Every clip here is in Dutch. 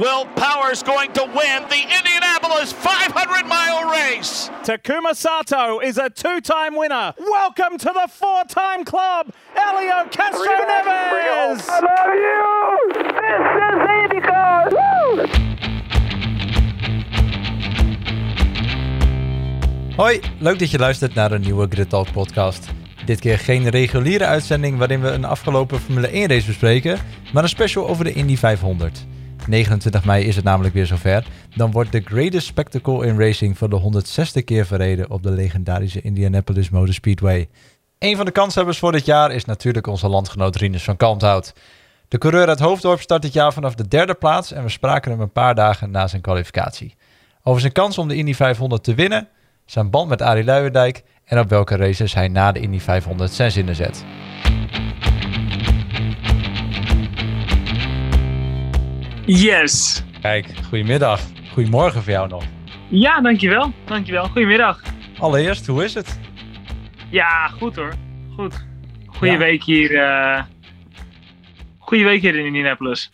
Will Powers going to win the Indianapolis 500 mile race? Takuma Sato is a two time winner. Welcome to the four time club, Elio Castro Neves. I love you! This is IndyCar! Woo! Hoi, leuk dat je luistert naar een nieuwe Grid Talk podcast. Dit keer geen reguliere uitzending waarin we een afgelopen Formule 1 race bespreken, maar een special over de Indy 500. 29 mei is het namelijk weer zover. Dan wordt de greatest spectacle in racing voor de 106e keer verreden op de legendarische Indianapolis Motor Speedway. Een van de kanshebbers voor dit jaar is natuurlijk onze landgenoot Rinus van Kalmthout. De coureur uit Hoofddorp start dit jaar vanaf de derde plaats en we spraken hem een paar dagen na zijn kwalificatie. Over zijn kans om de Indy 500 te winnen, zijn band met Arie Luijendijk en op welke races hij na de Indy 500 zijn zinnen zet. Yes. Kijk, goedemiddag. Goedemorgen voor jou nog. Ja, dankjewel. Dankjewel. Goedemiddag. Allereerst, hoe is het? Ja, goed hoor. Goed. Goeie Ja. week hier. eh Goeie week hier in Indianapolis.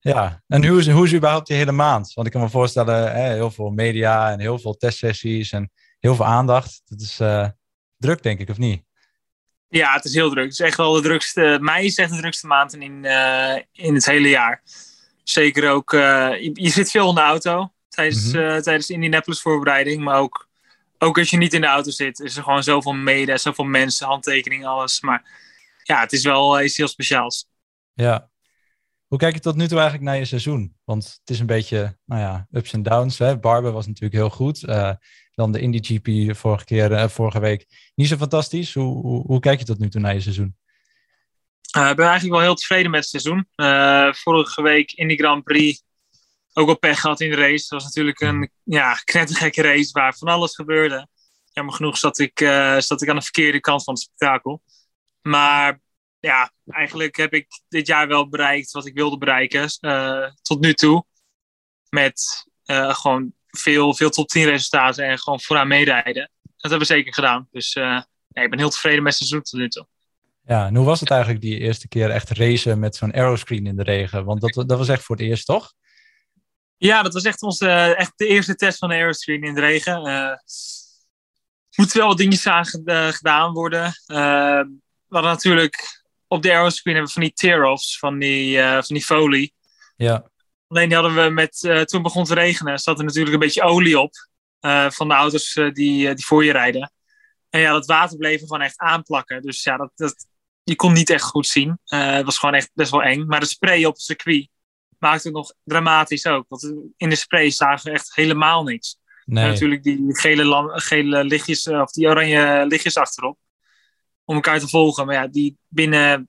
Ja, en hoe is, hoe is überhaupt die hele maand? Want ik kan me voorstellen, hè, heel veel media en heel veel testsessies en heel veel aandacht. Dat is eh, druk, denk ik, of niet? Ja, het is heel druk. Het is echt wel de drukste. Mei is echt de drukste maand in, eh, in het hele jaar. Zeker ook. eh, je, je zit veel in de auto tijdens, Mhm. eh, tijdens de Indianapolis voorbereiding. Maar ook, ook als je niet in de auto zit, is er gewoon zoveel media, zoveel mensen, handtekeningen, alles. Maar ja, het is wel eh, iets heel speciaals. Ja. Hoe kijk je tot nu toe eigenlijk naar je seizoen? Want het is een beetje, nou ja, ups en downs. Hè? Barber was natuurlijk heel goed. Dan de Indy GP vorige, keer, vorige week niet zo fantastisch. Hoe, hoe, hoe kijk je tot nu toe naar je seizoen? Eh, ik ben eigenlijk wel heel tevreden met het seizoen. Eh, vorige week in die Grand Prix ook wel pech gehad in de race. Het was natuurlijk een ja, knettergekke race waar van alles gebeurde. Jammer genoeg zat ik, eh, zat ik aan de verkeerde kant van het spektakel. Maar ja, eigenlijk heb ik dit jaar wel bereikt wat ik wilde bereiken tot nu toe. Met gewoon veel, veel top 10 resultaten en gewoon vooraan meerijden. Dat hebben we zeker gedaan. Dus eh, nee, ik ben heel tevreden met het seizoen tot nu toe. Ja, en hoe was het eigenlijk die eerste keer echt racen met zo'n aeroscreen in de regen? Want dat, dat was echt voor het eerst, toch? Ja, dat was echt, onze, echt de eerste test van de Aeroscreen in de regen. Eh moeten wel wat dingetjes aan ged- gedaan worden. Eh, we hadden natuurlijk op de Aeroscreen hebben we van die tear-offs, van die, eh, van die folie. Ja, Alleen die hadden we met, eh, toen begon te regenen, zat er natuurlijk een beetje olie op. eh, van de auto's eh, die, eh, die voor je rijden. En ja, dat water bleef er gewoon echt aanplakken. Dus ja, dat, dat, je kon niet echt goed zien. Eh, het was gewoon echt best wel eng. Maar de spray op het circuit maakte het nog dramatisch ook. Want in de spray zagen we echt helemaal niks. En natuurlijk die gele, gele lichtjes, eh, of die oranje lichtjes achterop. Om elkaar te volgen. Maar ja, die binnen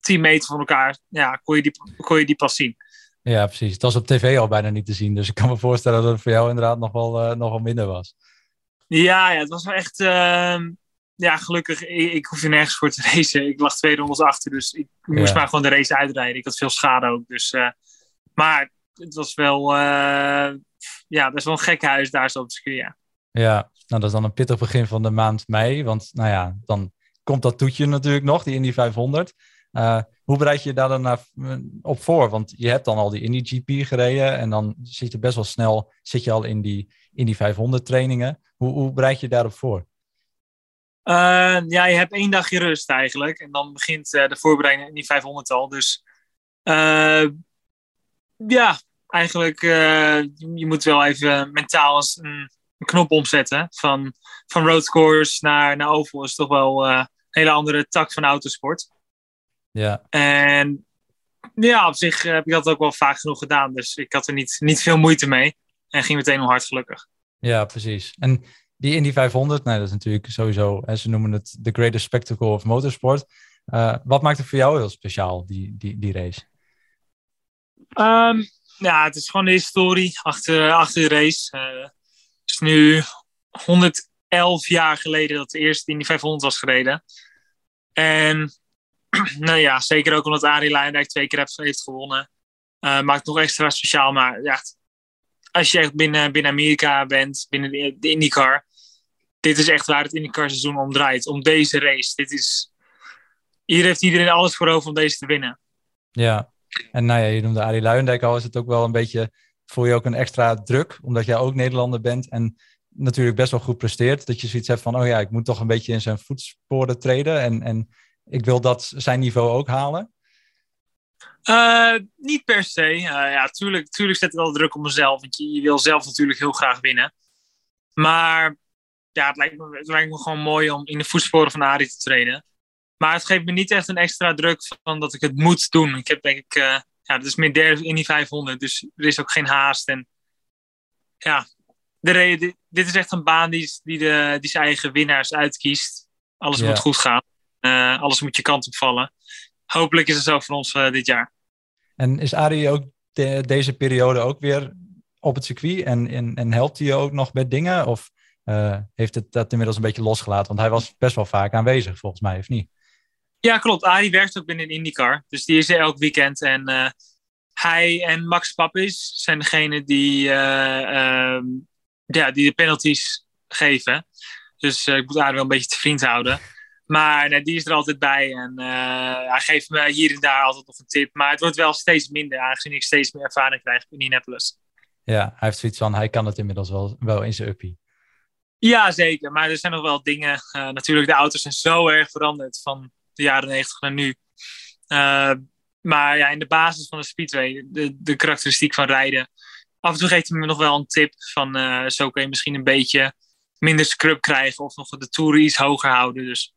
10 meter van elkaar, ja, kon je die, kon je die pas zien. Ja, precies. Het was op tv al bijna niet te zien. Dus ik kan me voorstellen dat het voor jou inderdaad nog wel, eh, nog wel minder was. Ja, ja, het was wel echt. ehm, ja, gelukkig, ik, ik hoefde nergens voor te racen. Ik lag twee rondes achter, dus ik moest Ja. maar gewoon de race uitrijden. Ik had veel schade ook. Dus, eh, maar het was wel. eh, ja, best wel een gek huis daar zo op het circuit. Ja. Ja, nou dat is dan een pittig begin van de maand mei. Want nou ja, dan komt dat toetje natuurlijk nog, die Indy 500. Eh, hoe bereid je je daar dan op voor? Want je hebt dan al die Indy GP gereden en dan zit je best wel snel zit je al in die Indy 500 trainingen. Hoe, hoe bereid je je daarop voor? Eh, ja, je hebt één dagje rust eigenlijk. En dan begint eh, de voorbereiding in die 500 al. Dus eh, ja, eigenlijk je, moet wel even mentaal eens een, een knop omzetten. Van, van roadcourse naar, naar oval is toch wel een hele andere tak van autosport. Ja, En ja, op zich heb ik dat ook wel vaak genoeg gedaan. Dus ik had er niet, niet veel moeite mee. En ging meteen al hard gelukkig. ja, precies. En die Indy 500, nou, dat is natuurlijk sowieso, hè, ze noemen het the greatest spectacle of motorsport. Eh, wat maakt het voor jou heel speciaal, die, die, die race? Ehm, ja, het is gewoon de historie achter, achter de race. Eh, het is nu 111 jaar geleden dat de eerste Indy 500 was gereden. En nou ja, zeker ook omdat Arie Luijendijk twee keer heeft, gewonnen. eh, maakt nog extra speciaal. Maar ja, als je echt binnen, binnen Amerika bent, binnen de, de IndyCar. Dit is echt waar het IndyCar seizoen om draait. Om deze race. Dit is, hier heeft iedereen alles voor over om deze te winnen. Ja, En nou ja, je noemde Arie Luijendijk al, is het ook wel een beetje, voel je ook een extra druk, omdat jij ook Nederlander bent en natuurlijk best wel goed presteert, dat je zoiets hebt van, oh ja, ik moet toch een beetje in zijn voetsporen treden en, en ik wil dat zijn niveau ook halen? Uh, niet per se. Uh, ja, tuurlijk, tuurlijk zet het wel druk op mezelf. Want je, je, wil zelf natuurlijk heel graag winnen. Maar ja, het lijkt, me, het lijkt me gewoon mooi om in de voetsporen van Arie te treden. Maar het geeft me niet echt een extra druk van dat ik het moet doen. Ik heb denk ik, uh, ja, het is mijn derde in die 500. Dus er is ook geen haast. En ja, de reden, dit is echt een baan die, die, de, die zijn eigen winnaars uitkiest. Alles moet goed gaan. alles moet je kant op vallen hopelijk is het zo voor ons uh, dit jaar. En is Arie ook de, deze periode ook weer op het circuit? En, en, en helpt hij je ook nog met dingen? Of uh, heeft het dat inmiddels een beetje losgelaten? Want hij was best wel vaak aanwezig, volgens mij, of niet? Ja, klopt. Arie werkt ook binnen IndyCar. Dus die is er elk weekend. En uh, hij en Max Pappis zijn degene die, uh, ja, die de penalties geven. Dus ik moet Arie wel een beetje te vriend houden. Maar nee, die is er altijd bij. En hij geeft me hier en daar altijd nog een tip. Maar het wordt wel steeds minder, aangezien ik steeds meer ervaring krijg in Indianapolis. Ja, hij heeft zoiets van, hij kan het inmiddels wel, wel in zijn uppie. Ja, zeker. Maar er zijn nog wel dingen. Uh, natuurlijk, de auto's zijn zo erg veranderd van de jaren 90 naar nu. Uh, maar ja, in de basis van de Speedway, de, de karakteristiek van rijden. Af en toe geeft hij me nog wel een tip van zo kun je misschien een beetje minder scrub krijgen of nog de toeren iets hoger houden. Dus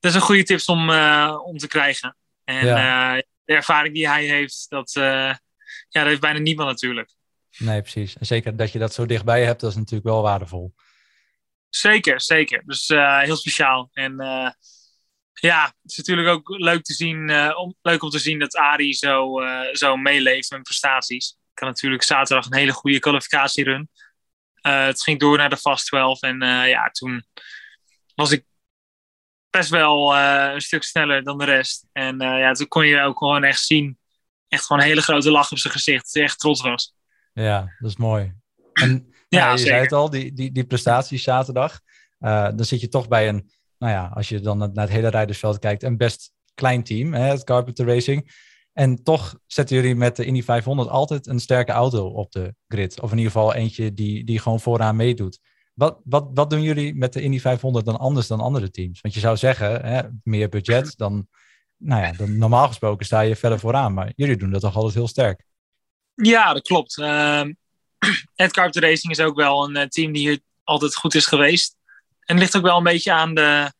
dat is een goede tips om, om te krijgen. En ja. de ervaring die hij heeft, dat, ja, dat heeft bijna niemand natuurlijk. Nee, precies. En zeker dat je dat zo dichtbij hebt, dat is natuurlijk wel waardevol. Zeker, zeker. Dus heel speciaal. En ja, het is natuurlijk ook leuk, te zien, om, leuk om te zien dat Ari zo, zo meeleeft met prestaties. Ik had natuurlijk zaterdag een hele goede kwalificatierun. het ging door naar de Fast 12 en ja, toen was ik best wel een stuk sneller dan de rest. En ja, toen kon je ook gewoon echt zien. Echt gewoon een hele grote lach op zijn gezicht. Dat hij echt trots was. Ja, dat is mooi. En ja, je zei het al, die, die, die prestaties zaterdag. Uh, dan zit je toch bij een, nou ja, als je dan naar het hele rijdersveld kijkt, een best klein team, hè, het Carpenter Racing. En toch zetten jullie met de Indy 500 altijd een sterke auto op de grid. Of in ieder geval eentje die, die gewoon vooraan meedoet. Wat, wat, wat doen jullie met de Indy 500 dan anders dan andere teams? Want je zou zeggen, hè, meer budget, dan, nou ja, dan normaal gesproken sta je verder vooraan. Maar jullie doen dat toch altijd heel sterk? Ja, dat klopt. Uh, Ed Carpenter Racing is ook wel een uh, team die hier altijd goed is geweest. En ligt ook wel een beetje aan de,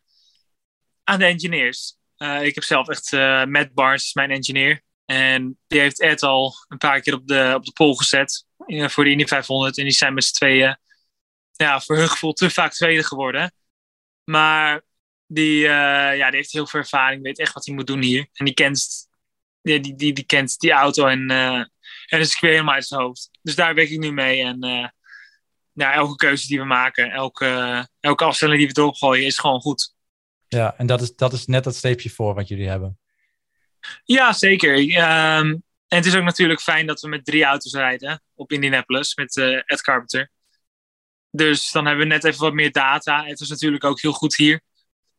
aan de engineers. Uh, ik heb zelf echt uh, Matt Barnes, mijn engineer. En die heeft Ed al een paar keer op de, op de pol gezet voor de Indy 500. En die zijn met z'n tweeën ja, voor hun gevoel te vaak tweede geworden. Maar die, ja, die heeft heel veel ervaring, weet echt wat hij moet doen hier. En die kent die, die, die, kent die auto en, uh, en is weer helemaal uit zijn hoofd. Dus daar werk ik nu mee. En ja, elke keuze die we maken, elke, elke afstelling die we doorgooien, is gewoon goed. Ja, en dat is, dat is net dat streepje voor wat jullie hebben. Ja, zeker. Um, en het is ook natuurlijk fijn dat we met drie auto's rijden op Indianapolis met Ed Carpenter. Dus dan hebben we net even wat meer data. Het is natuurlijk ook heel goed hier.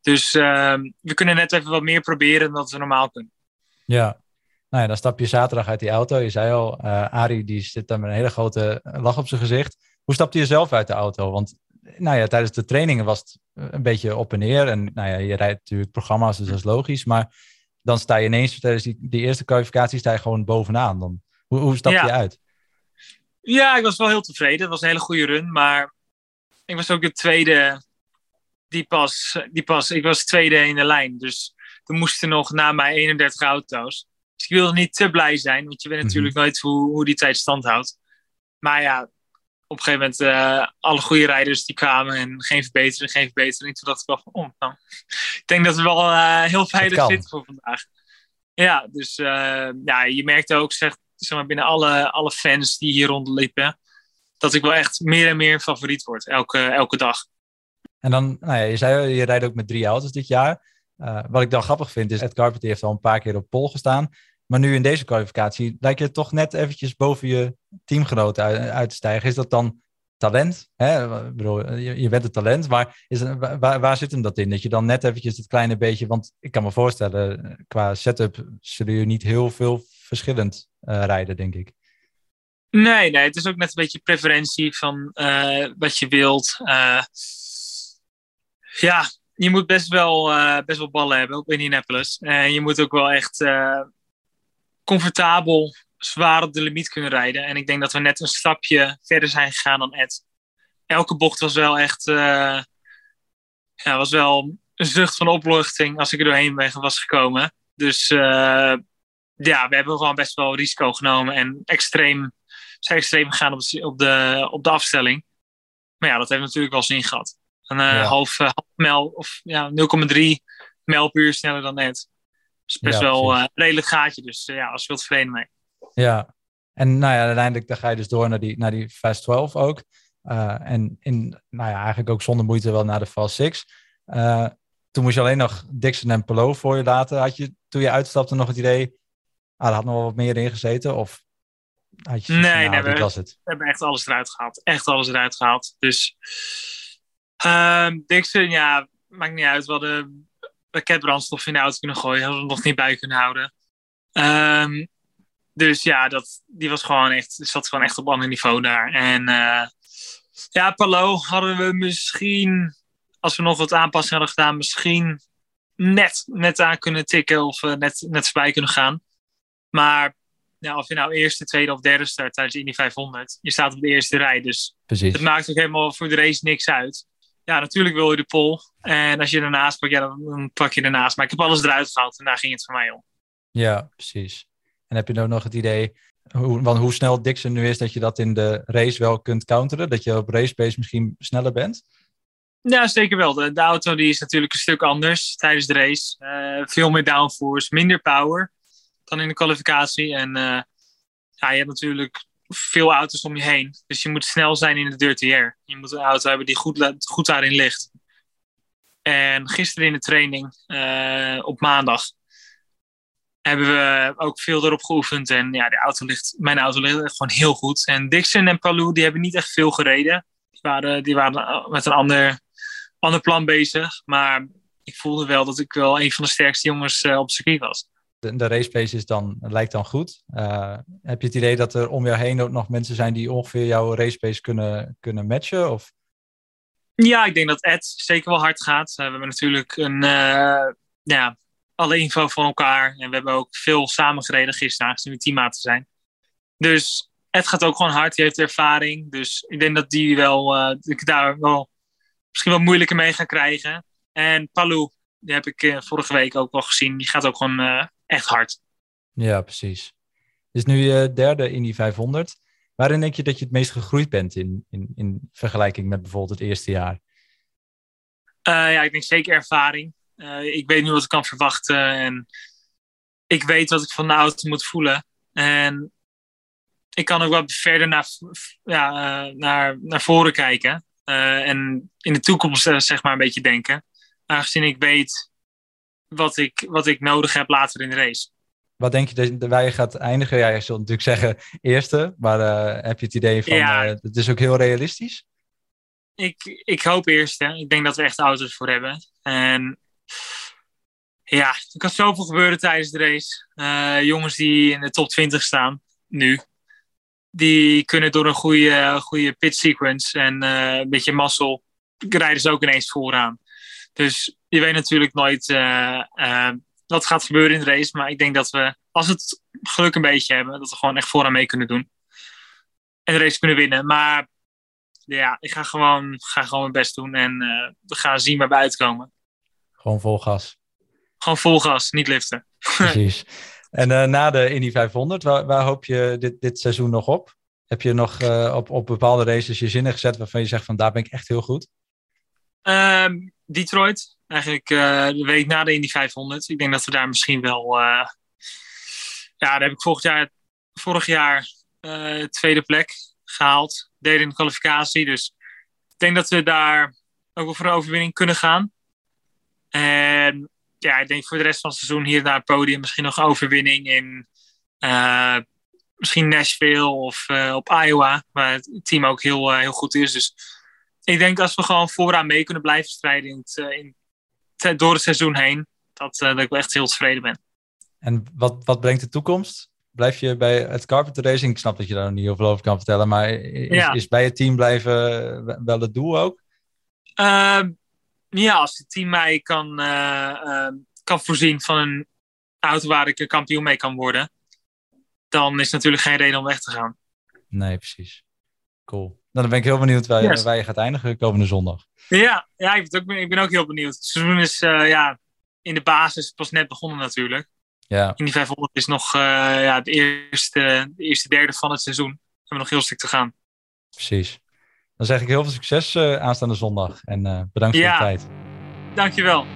Dus uh, we kunnen net even wat meer proberen dan we normaal kunnen. Ja, nou ja, dan stap je zaterdag uit die auto. Je zei al, uh, Arie die zit daar met een hele grote lach op zijn gezicht. Hoe stapte je zelf uit de auto? Want nou ja, tijdens de trainingen was het een beetje op en neer. En nou ja, je rijdt natuurlijk programma's, dus dat is logisch. Maar dan sta je ineens tijdens die, die eerste kwalificatie sta je gewoon bovenaan. Dan, hoe, hoe stap ja. je uit? Ja, ik was wel heel tevreden. Het was een hele goede run. Maar ik was ook de tweede die pas, die pas, ik was tweede in de lijn. Dus er moesten nog na mij 31 auto's. Dus ik wilde niet te blij zijn, want je weet natuurlijk nooit hoe, hoe die tijd stand houdt. Maar ja, op een gegeven moment uh, alle goede rijders die kwamen en geen verbetering, geen verbetering. Toen dacht ik wel van, oh, nou, ik denk dat we wel uh, heel veilig zitten voor vandaag. Ja, dus uh, ja, je merkte ook, zeg, zeg maar, binnen alle, alle fans die hier rondliepen, dat ik wel echt meer en meer favoriet word elke, elke dag. En dan, nou ja, je zei je rijdt ook met drie auto's dit jaar. Uh, wat ik dan grappig vind is, Ed Carpenter heeft al een paar keer op pol gestaan. Maar nu in deze kwalificatie lijkt je toch net eventjes boven je teamgenoten uit, uit te stijgen. Is dat dan talent? Hè? Je, bent het talent, maar is waar, waar, zit hem dat in? Dat je dan net eventjes het kleine beetje... Want ik kan me voorstellen, qua setup zullen je niet heel veel verschillend rijden, denk ik. Nee, nee, het is ook net een beetje preferentie van wat je wilt. ja, je moet best wel, best wel ballen hebben op Indianapolis. En je moet ook wel echt comfortabel zwaar op de limiet kunnen rijden. En ik denk dat we net een stapje verder zijn gegaan dan Ed. Elke bocht was wel echt. Uh, ja, was wel een zucht van opluchting als ik er doorheen was gekomen. Dus ja, we hebben gewoon best wel risico genomen en extreem, zijn extreem gegaan op de, op de, op de afstelling. Maar ja, dat heeft natuurlijk wel zin gehad. Een ja. half, half mijl of ja, 0,3 mijl per uur sneller dan net. Dat is best ja, wel een redelijk gaatje. Dus ja, als je wilt tevreden mee. Ja, en nou ja, uiteindelijk dan ga je dus door naar die, naar die Fast 12 ook. En in, nou ja, eigenlijk ook zonder moeite wel naar de Fast 6. Uh, toen moest je alleen nog Dixon en Pelot voor je laten. Had je toen je uitstapte nog het idee, ah, er had nog wel wat meer in gezeten? Of had je nee, nou, nee, we, was het. we hebben echt alles eruit gehaald. Echt alles eruit gehaald. Dus uh, Dixon, ja, maakt niet uit. We hadden raketbrandstof in de auto kunnen gooien. Hadden we nog niet bij kunnen houden. Um, dus ja, dat, die was gewoon echt, zat gewoon echt op ander niveau daar. En uh, ja, Palo hadden we misschien, als we nog wat aanpassingen hadden gedaan, misschien net, net aan kunnen tikken of uh, net, net voorbij kunnen gaan. Maar ja, of je nou eerste, tweede of derde start tijdens Indy 500, je staat op de eerste rij. Dus Precies. het maakt ook helemaal voor de race niks uit. Ja, natuurlijk wil je de pol. En als je ernaast pakt, ja, dan, pak je ernaast. Maar ik heb alles eruit gehaald en daar ging het voor mij om. Ja, precies. En heb je nou nog het idee, hoe, want hoe snel Dixon nu is, dat je dat in de race wel kunt counteren? Dat je op race pace misschien sneller bent? Ja, zeker wel. De, de, auto die is natuurlijk een stuk anders tijdens de race. Uh, veel meer downforce, minder power dan in de kwalificatie. En uh, ja, je hebt natuurlijk veel auto's om je heen. Dus je moet snel zijn in de dirty air. Je moet een auto hebben die goed, goed daarin ligt. En gisteren in de training uh, op maandag hebben we ook veel erop geoefend. En ja, de auto ligt, mijn auto ligt gewoon heel goed. En Dixon en Palou, die hebben niet echt veel gereden. Die waren, die waren met een ander, ander plan bezig. Maar ik voelde wel dat ik wel een van de sterkste jongens uh, op circuit was. De, de racepace is dan, lijkt dan goed. Uh, heb je het idee dat er om jou heen ook nog mensen zijn die ongeveer jouw racepace kunnen, kunnen matchen? Of? Ja, ik denk dat Ed zeker wel hard gaat. Uh, we hebben natuurlijk een, ja, alle info van elkaar. En we hebben ook veel samengereden gisteren, aangezien we teammaten zijn. Dus het gaat ook gewoon hard. Hij heeft ervaring. Dus ik denk dat die wel, ik daar wel misschien wel moeilijker mee ga krijgen. En Palou, die heb ik vorige week ook wel gezien. Die gaat ook gewoon echt hard. Ja, precies. Is nu je derde in die 500. Waarin denk je dat je het meest gegroeid bent in, in, in vergelijking met bijvoorbeeld het eerste jaar? ja, ik denk zeker ervaring. Uh, ik weet nu wat ik kan verwachten en ik weet wat ik van de auto moet voelen. En ik kan ook wat verder naar, ja, uh, naar, naar voren kijken. En in de toekomst zeg maar een beetje denken. Aangezien ik weet wat ik, wat ik nodig heb later in de race. Wat denk je dat wij gaat eindigen? Ja, je zult natuurlijk zeggen eerste. Maar heb je het idee van, ja, het is ook heel realistisch? Ik, ik hoop eerste. Ik denk dat we echt auto's voor hebben. En ja, er kan zoveel gebeuren tijdens de race. Uh, jongens die in de top 20 staan, nu, die kunnen door een goede, goede pit sequence en een beetje mazzel, rijden ze ook ineens vooraan. Dus je weet natuurlijk nooit uh, wat gaat gebeuren in de race. Maar ik denk dat we, als we het geluk een beetje hebben, dat we gewoon echt vooraan mee kunnen doen. En de race kunnen winnen. Maar ja, ik ga gewoon, ga gewoon mijn best doen en we gaan zien waar we uitkomen. Gewoon vol gas. Gewoon vol gas, niet liften. Precies. En uh, na de Indy 500, waar, waar, hoop je dit, dit seizoen nog op? Heb je nog uh, op, op bepaalde races je zinnen gezet waarvan je zegt van daar ben ik echt heel goed? Um, Detroit, eigenlijk uh, de week na de Indy 500. Ik denk dat we daar misschien wel... ja, daar heb ik vorig jaar, vorig jaar tweede plek gehaald. Deden in de kwalificatie, dus ik denk dat we daar ook wel voor een overwinning kunnen gaan. En ja, ik denk voor de rest van het seizoen hier naar het podium. Misschien nog overwinning in misschien Nashville of op Iowa. Waar het team ook heel, heel goed is. Dus ik denk als we gewoon vooraan mee kunnen blijven strijden in het, in, door het seizoen heen. Dat, dat ik wel echt heel tevreden ben. En wat, wat brengt de toekomst? blijf je bij het Carpenter Racing? Ik snap dat je daar nog niet heel veel over kan vertellen, maar is, Ja. is bij het team blijven wel het doel ook? Ehm, ja, als het team mij kan, eh, ehm, kan voorzien van een auto waar ik kampioen mee kan worden, dan is natuurlijk geen reden om weg te gaan. Nee, precies. Cool. Nou, dan ben ik heel benieuwd waar, Yes. waar je gaat eindigen komende zondag. Ja, ja ik, ben ook, ik ben ook heel benieuwd. Het seizoen is eh, ja, in de basis pas net begonnen natuurlijk. Ja, In die 500 is nog eh, ja, de, eerste, de eerste derde van het seizoen. We hebben nog heel stuk te gaan. precies. Dan zeg ik heel veel succes eh, aanstaande zondag en bedankt voor Ja. je tijd. Dankjewel.